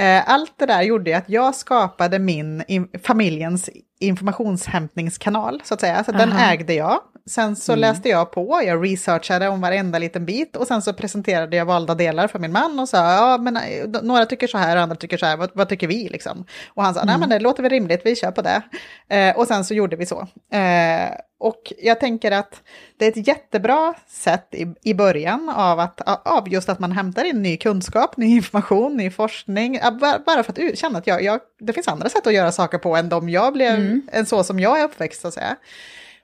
Eh, allt det där gjorde ju att jag skapade min in, familjens informationshämtningskanal, så att säga. Så den ägde jag. Sen så mm. läste jag på, jag researchade om varenda liten bit och sen så presenterade jag valda delar för min man och sa, ja men eh, några tycker så här, andra tycker så här, vad, vad tycker vi liksom? Och han sa, mm. nej men det låter väl rimligt, vi kör på det. Eh, och sen så gjorde vi så. Eh, och jag tänker att det är ett jättebra sätt i, i början av, att, av just att man hämtar in ny kunskap, ny information, ny forskning. Bara för att känna att jag, jag, det finns andra sätt att göra saker på än de jag blev, mm. än så som jag är uppväxt så att säga.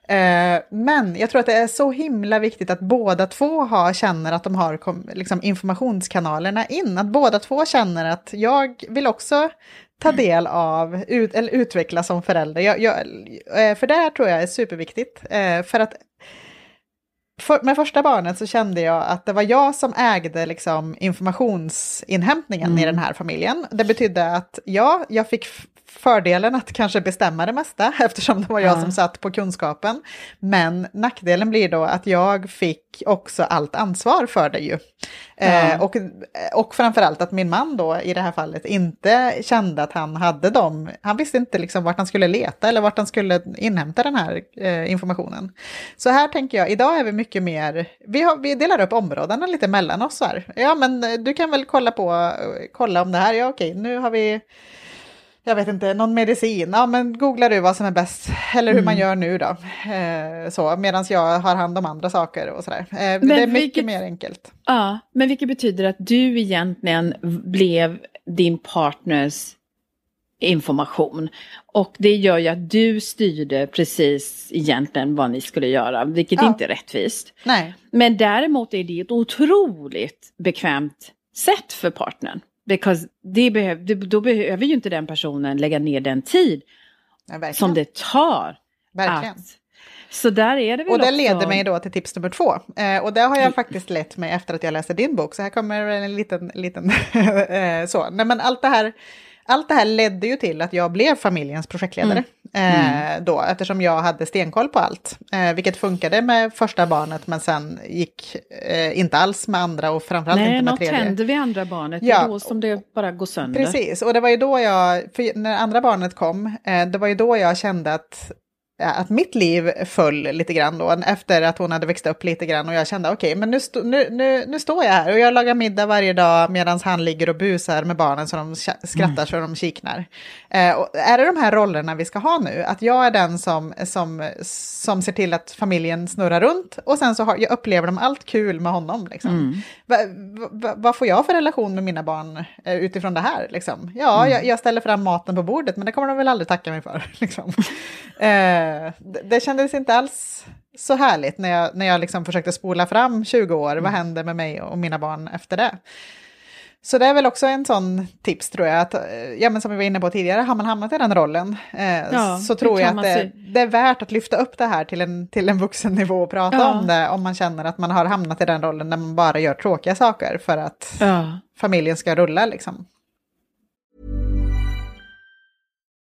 Eh, men jag tror att det är så himla viktigt att båda två har, känner att de har liksom, informationskanalerna in. Att båda två känner att jag vill också ta del av, ut, eller utveckla som förälder. Jag, jag, eh, för det här tror jag är superviktigt. Eh, för att för, med första barnet så kände jag att det var jag som ägde liksom informationsinhämtningen mm. i den här familjen. Det betydde att ja, jag fick fördelen att kanske bestämma det mesta eftersom det var jag Ja. som satt på kunskapen. Men nackdelen blir då att jag fick också allt ansvar för det ju. Eh, Ja. och, och framförallt att min man då i det här fallet inte kände att han hade dem. Han visste inte liksom vart han skulle leta eller vart han skulle inhämta den här eh, informationen. Så här tänker jag, idag är vi mycket mer, vi, har, vi delar upp områdena lite mellan oss här. Ja men eh, du kan väl kolla på, kolla om det här, ja okej, nu har vi jag vet inte, någon medicin, ja men googlar du vad som är bäst, eller hur man gör nu då. Eh, så, medan jag har hand om andra saker och sådär. Eh, det är mycket vilket- mer enkelt. Ja, men vilket betyder att du egentligen blev din partners information. Och det gör ju att du styrde precis egentligen vad ni skulle göra, vilket Ja. inte är rättvist. Nej, Men däremot är det ett otroligt bekvämt sätt för partnern. Because det behöv, det, då behöver ju inte den personen lägga ner den tid nej som det tar. verkligen. Att, så där är det väl Och det också... leder mig då till tips nummer två. Eh, och det har jag Mm. faktiskt lett mig efter att jag läste din bok. Så här kommer en liten, liten eh, så. Nej, men allt det här allt det här ledde ju till att jag blev familjens projektledare. Mm. Eh, då, eftersom jag hade stenkoll på allt. Eh, vilket funkade med första barnet men sen gick eh, inte alls med andra och framförallt Nej, inte med något tredje. händer vid andra barnet. Det Ja. är då som det bara går sönder. Precis, och det var ju då jag, för när andra barnet kom, eh, det var ju då jag kände att, att mitt liv föll lite grann då, efter att hon hade växt upp lite grann och jag kände okej, men nu, sto, nu, nu, nu står jag här och jag lagar middag varje dag medan han ligger och busar med barnen så de sk- skrattar så de kiknar. Eh, och är det de här rollerna vi ska ha nu? Att jag är den som, som, som ser till att familjen snurrar runt och sen så har, jag upplever de allt kul med honom. Liksom. Va, va, vad får jag för relation med mina barn eh, utifrån det här? Liksom? Ja, jag, jag ställer fram maten på bordet, men det kommer de väl aldrig tacka mig för. Liksom. Eh, det, det kändes inte alls så härligt när jag, när jag liksom försökte spola fram 20 år. Vad händer med mig och mina barn efter det? Så det är väl också en sån tips tror jag, att, eh, ja, men som vi var inne på tidigare, har man hamnat i den rollen eh, Ja, så tror jag att det, det är värt att lyfta upp det här till en, till en vuxen nivå och prata Ja. om det, om man känner att man har hamnat i den rollen när man bara gör tråkiga saker för att Ja. familjen ska rulla liksom.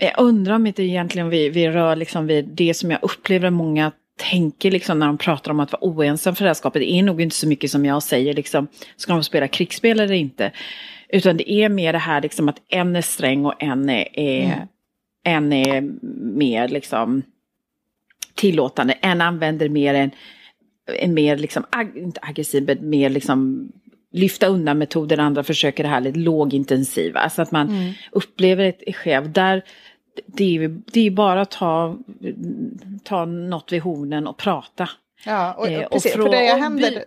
Jag undrar om inte egentligen vi, vi rör liksom vid det som jag upplever många tänker liksom när de pratar om att vara oense om föräldraskapet. Det är nog inte så mycket som jag säger liksom, ska de spela krigsspel eller inte? Utan det är mer det här liksom att en är sträng och en är, är, en är mer liksom tillåtande. En använder mer en, en mer liksom, ag, inte aggressiv, men mer liksom lyfta undan metoder, andra försöker det här lite lågintensiva. Alltså att man upplever ett skev. Där, det är ju det är bara att ta, ta något vid hornen och prata. Ja, och, Eh, och precis, för frå- det och händer...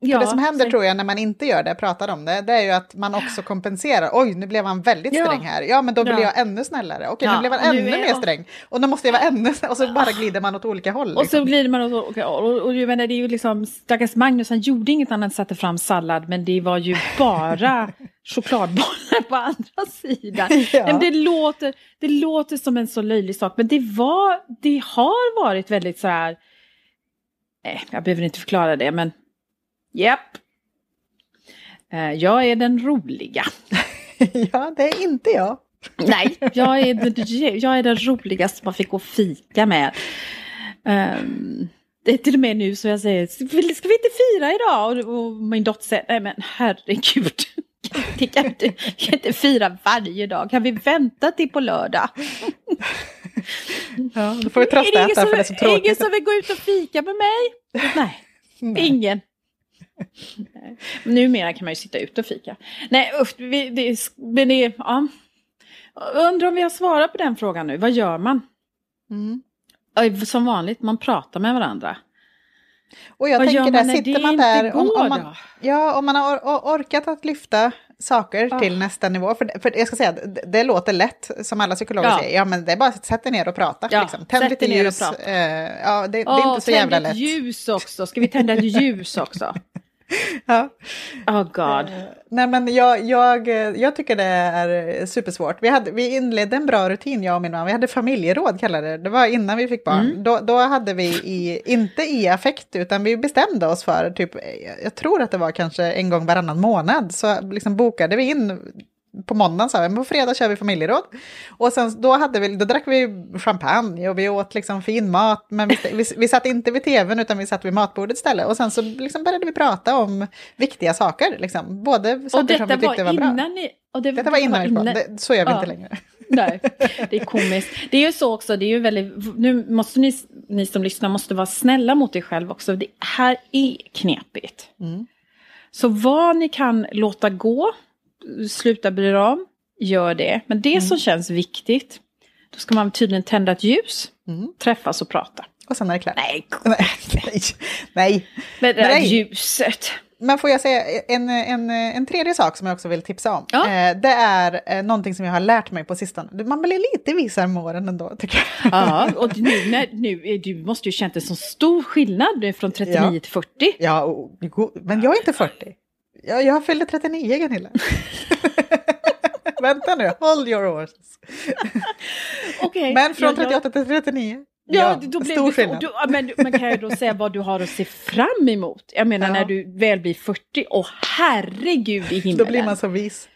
För det som händer så- tror jag när man inte gör det, pratar om det, det är ju att man också kompenserar. Oj, nu blev han väldigt Ja. sträng här. Ja, men då blir Ja. jag ännu snällare. Okej, Ja, nu blev han och nu ännu mer sträng. Och då måste jag vara ännu snällare. Och så bara glider man åt olika håll. Och liksom. så glider man och, och, och, och jag menar, det är ju liksom, stackars Magnus han gjorde inget annat än satte fram sallad men det var ju bara chokladbollar på andra sidan. Ja. Men det, låter, det låter som en så löjlig sak men det, var, det har varit väldigt så här, eh, jag behöver inte förklara det men japp. Eh, jag är den roliga. ja, det är inte jag. Nej, jag är, den- jag är den roligaste man fick gå och fika med. Ehm, det är till och med nu så jag säger, ska vi ska vi inte fira idag? Och, och min dotter säger, nej men herregud. Det kan inte, kan inte fira varje dag. Kan vi vänta till på lördag? Ja, då får vi ingen tröstäta som, för det är så ingen tråkigt. som vill gå ut och fika med mig? Nej, ingen. Numera kan man ju sitta ute och fika. Nej usch, vi, det, men det, ja. Undrar om vi har svarat på den frågan nu. Vad gör man? Mm. Ja, Som vanligt, man pratar med varandra. Och jag Vad tänker där, sitter det man där, om, om man, då? ja, om man har or or- orkat att lyfta saker Ah. till nästa nivå, för, för jag ska säga, det, det låter lätt, som alla psykologer Ja. säger, ja men det är bara att sätta ner och prata. Ja, liksom. Tänd lite ljus, eh, ja, det, det är inte så tänd jävla ett lätt. ljus också. Ska vi tända ett ljus också? Ja. Oh god. Nej men jag, jag, jag tycker det är supersvårt. Vi, hade, vi inledde en bra rutin, jag och min man. Vi hade familjeråd kallade det. Det var innan vi fick barn. Mm. Då, då hade vi, i, inte i affekt, utan vi bestämde oss för, typ, jag tror att det var kanske en gång varannan månad, så liksom bokade vi in på måndagen sa vi, men på fredag kör vi familjeråd. Och sen då, hade vi, då drack vi champagne och vi åt liksom fin mat. Men vi, vi, vi satt inte vid tvn utan vi satt vid matbordet istället. Och sen så liksom började vi prata om viktiga saker. Liksom. Både saker som vi tyckte var var, bra. innan ni... Och det, Detta var innan vi pratade. Det, så gör vi Ja. inte längre. Nej, det är komiskt. Det är ju så också, det är ju väldigt, nu måste ni, ni som lyssnar måste vara snälla mot er själv också. Det här är knepigt. Mm. Så vad ni kan låta gå, sluta bry er om, gör det. Men det Mm. som känns viktigt, då ska man tydligen tända ett ljus, Mm. träffas och prata. Och sen är det klart. Nej, Nej, nej, men det där ljuset. Men får jag säga en, en, en tredje sak som jag också vill tipsa om. Ja. Eh, det är eh, någonting som jag har lärt mig på sistone. Man blir lite visare med åren ändå, tycker jag. Ja, och nu, när, nu är, du måste ju känt en så stor skillnad från 39 Ja. till 40. Ja, och, men jag är inte 40. Jag, jag fyllde 39, Gunilla. Vänta nu, hold your horses. Okej, Men från jag- 38 till 39. Ja, då blev stor skillnad. du, ja, men man kan ju då säga vad du har att se fram emot. Jag menar Ja. när du väl blir 40, åh herregud i himmelen. Då blir man så vis.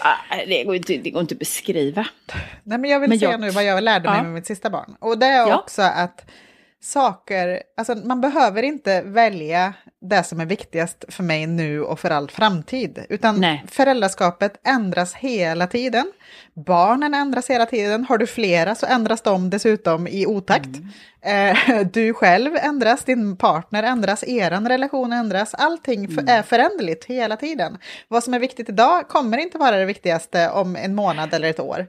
Ah, det, går inte, det går inte att beskriva. Nej, men jag vill Men säga jag- nu vad jag lärde mig Ja. med mitt sista barn. Och det är Ja. också att saker, alltså man behöver inte välja det som är viktigast för mig nu och för all framtid. Utan Nej. föräldraskapet ändras hela tiden. Barnen ändras hela tiden. Har du flera så ändras de dessutom i otakt. Eh, du själv ändras, din partner ändras, er relation ändras. Allting för, är föränderligt hela tiden. Vad som är viktigt idag kommer inte vara det viktigaste om en månad eller ett år.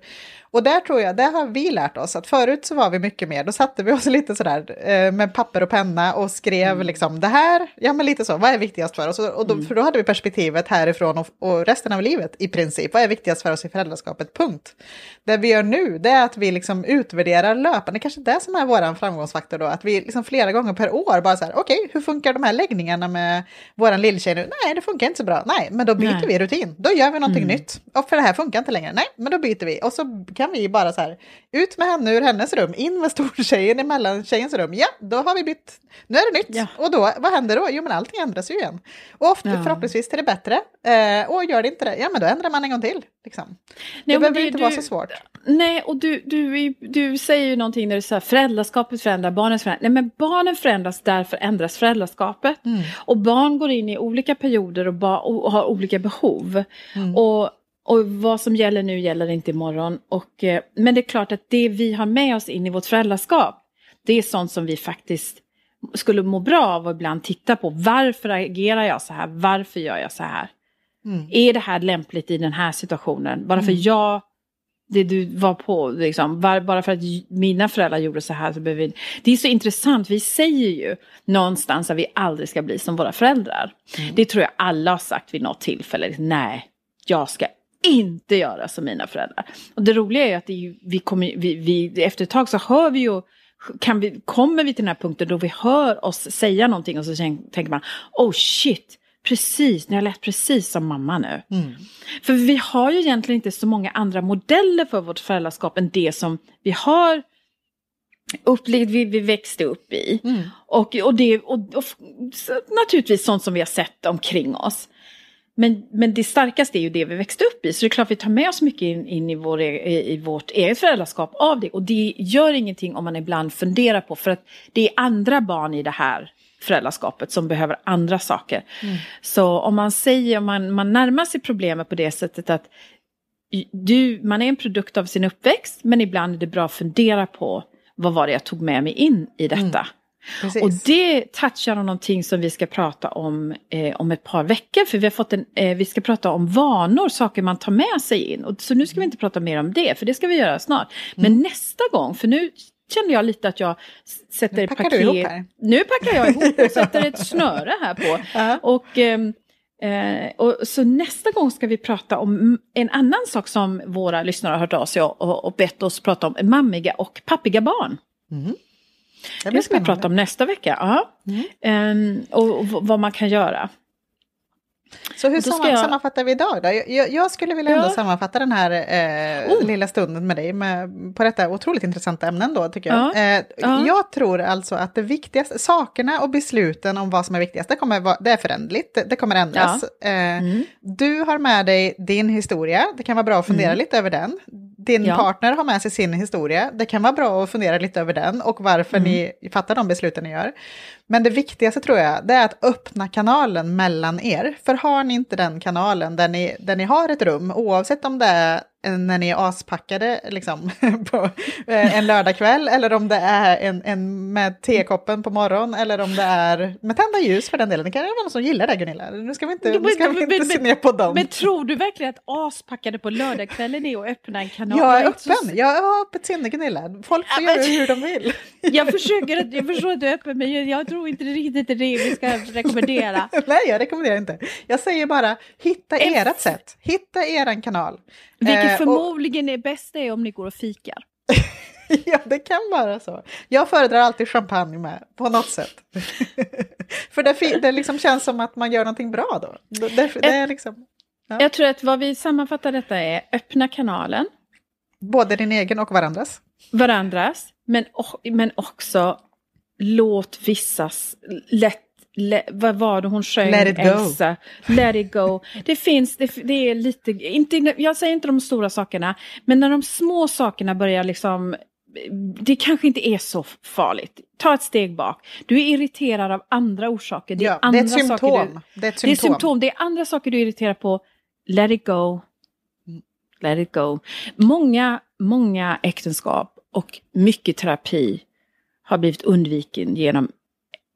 Och där tror jag, där har vi lärt oss att förut så var vi mycket mer, då satte vi oss lite sådär eh, med papper och penna och skrev liksom det här, ja men lite så, vad är viktigast för oss? Och, då, För då hade vi perspektivet härifrån och, och resten av livet i princip, vad är viktigast för oss i föräldraskapet, punkt. Det vi gör nu, det är att vi liksom utvärderar löpande, kanske det som är vår framgångsfaktor då, att vi liksom flera gånger per år bara så här, okej, hur funkar de här läggningarna med våran lilltjej nu? Nej, det funkar inte så bra. Nej, men då byter Nej. vi rutin. Då gör vi någonting nytt. Och för det här funkar inte längre. Nej, men då byter vi. Och så kan vi bara så här, ut med henne ur hennes rum, in med stortjejen i mellantjejens rum. Ja, då har vi bytt. Nu är det nytt. Ja. Och då, vad händer då? Jo, men allting ändras ju igen. Och ofta, Ja. förhoppningsvis till det bättre. Eh, och gör det inte det, ja men då ändrar man en gång till. Liksom. Det men behöver det- inte du- vara så svårt. Nej, och du, du, du säger ju någonting när du säger föräldraskapet förändrar, barnen förändras. Nej, men barnen förändras, därför ändras föräldraskapet. Mm. Och barn går in i olika perioder och, ba, och har olika behov. Mm. Och, och vad som gäller nu gäller inte imorgon. Och, eh, men det är klart att det vi har med oss in i vårt föräldraskap, det är sånt som vi faktiskt skulle må bra av att ibland titta på. Varför agerar jag så här? Varför gör jag så här? Mm. Är det här lämpligt i den här situationen? Bara för jag det du var på, liksom, var, bara för att mina föräldrar gjorde så här så behöver vi... Det är så intressant, vi säger ju någonstans att vi aldrig ska bli som våra föräldrar. Mm. Det tror jag alla har sagt vid något tillfälle, nej, jag ska inte göra som mina föräldrar. Och det roliga är att är, vi kommer, vi, vi, efter ett tag så hör vi ju kan vi, kommer vi till den här punkten då vi hör oss säga någonting och så tänker man, oh shit, precis, ni har lät precis som mamma nu. Mm. För vi har ju egentligen inte så många andra modeller för vårt föräldraskap än det som vi har upplevt, vi, vi växte upp i. Mm. Och, och, det, och, och, naturligtvis sånt som vi har sett omkring oss. Men, men det starkaste är ju det vi växte upp i. Så det är klart vi tar med oss mycket in, in i, vår, i, i, vårt eget föräldraskap av det. Och det gör ingenting om man ibland funderar på, för att det är andra barn i det här föräldraskapet som behöver andra saker. Mm. Så om man säger, om man, man närmar sig problemet på det sättet att du, man är en produkt av sin uppväxt, men ibland är det bra att fundera på vad var det jag tog med mig in i detta. Mm. Precis. Och det touchar om någonting som vi ska prata om eh, om ett par veckor. För vi har fått en, eh, vi ska prata om vanor, saker man tar med sig in. Och, så nu ska vi inte prata mer om det, för det ska vi göra snart. Men mm. nästa gång, för nu känner jag lite att jag sätter nu paket... Du ihop här. Nu packar jag ihop och sätter ett snöre här på. -huh. Och, ehm, eh, och, så nästa gång ska vi prata om en annan sak som våra lyssnare har hört av sig och, och, och bett oss prata om, mammiga och pappiga barn. Mm. Det, det ska vi prata om nästa vecka. Ja. Mm. Um, och, och, vad man kan göra. Så hur samman, jag... sammanfattar vi idag då? Jag, jag skulle vilja ändå ja. sammanfatta den här eh, oh. lilla stunden med dig med, på detta otroligt intressanta ämnen då tycker jag. Ja. Eh, ja. Jag tror alltså att det viktigaste, sakerna och besluten om vad som är viktigast, det, kommer vara, det är förändligt, det, det kommer ändras. Eh, mm. Du har med dig din historia, det kan vara bra att fundera mm. lite över den. Din partner har med sig sin historia, det kan vara bra att fundera lite över den och varför mm. ni fattar de besluten ni gör. Men det viktigaste tror jag, det är att öppna kanalen mellan er. För har ni inte den kanalen där ni, där ni har ett rum, oavsett om det är när ni är aspackade liksom, på eh, en lördagkväll eller om det är en, en med tekoppen på morgonen eller om det är med tända ljus för den delen. Det kan vara någon som gillar det Gunilla. Nu ska vi inte, nu ska vi inte men, se ner på dem. Men tror du verkligen att aspackade på lördagskvällen är att öppna en kanal? Jag är öppen, så... jag har öppet sinne Gunilla. Folk får ja, göra hur de vill. Jag försöker, att, jag förstår att du är öppen men jag tror inte riktigt det är det vi ska rekommendera. Nej, jag rekommenderar inte. Jag säger bara hitta ert sätt, hitta eran kanal. Vilket eh, förmodligen är bäst är om ni går och fikar. ja, det kan vara så. Jag föredrar alltid champagne med, på något sätt. För det, det liksom känns som att man gör någonting bra då. Det, det är liksom, ja. Jag tror att vad vi sammanfattar detta är öppna kanalen. Både din egen och varandras. Varandras, men, men också låt vissas lätt Le, vad var det hon sjöng? Let it Elsa. go. Let it go. Det finns, det, det, är lite, inte, jag säger inte de stora sakerna, men när de små sakerna börjar liksom, det kanske inte är så farligt. Ta ett steg bak. Du är irriterad av andra orsaker. Det är, ja, andra det är ett symptom. Du, det, är ett symptom. det är symptom. Det är andra saker du är irriterad på. Let it go. Let it go. Många, många äktenskap och mycket terapi har blivit undviken genom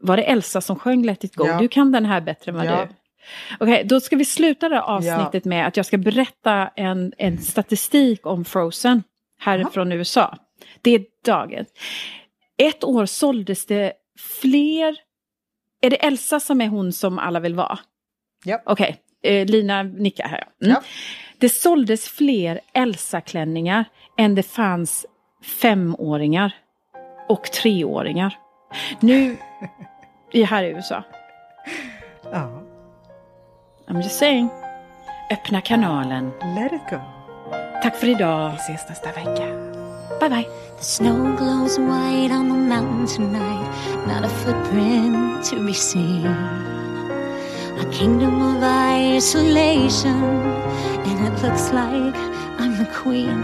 var det Elsa som sjöng Let it go? Ja. Du kan den här bättre än vad ja. du. Okej, okay, då ska vi sluta det avsnittet ja. med att jag ska berätta en, en statistik om Frozen härifrån. USA. Det är dagen. Ett år såldes det fler... Är det Elsa som är hon som alla vill vara? Ja. Okej, okay. eh, Lina nickar här. Mm. Ja. Det såldes fler Elsa-klänningar än det fanns femåringar och treåringar. Nu i här i USA. Ja. I'm just saying. Öppna kanalen. Let it go. Tack för idag. Vi ses nästa vecka. Bye bye. The snow glows white on the mountain tonight. Not a footprint to be seen. A kingdom of isolation. And it looks like I'm the queen.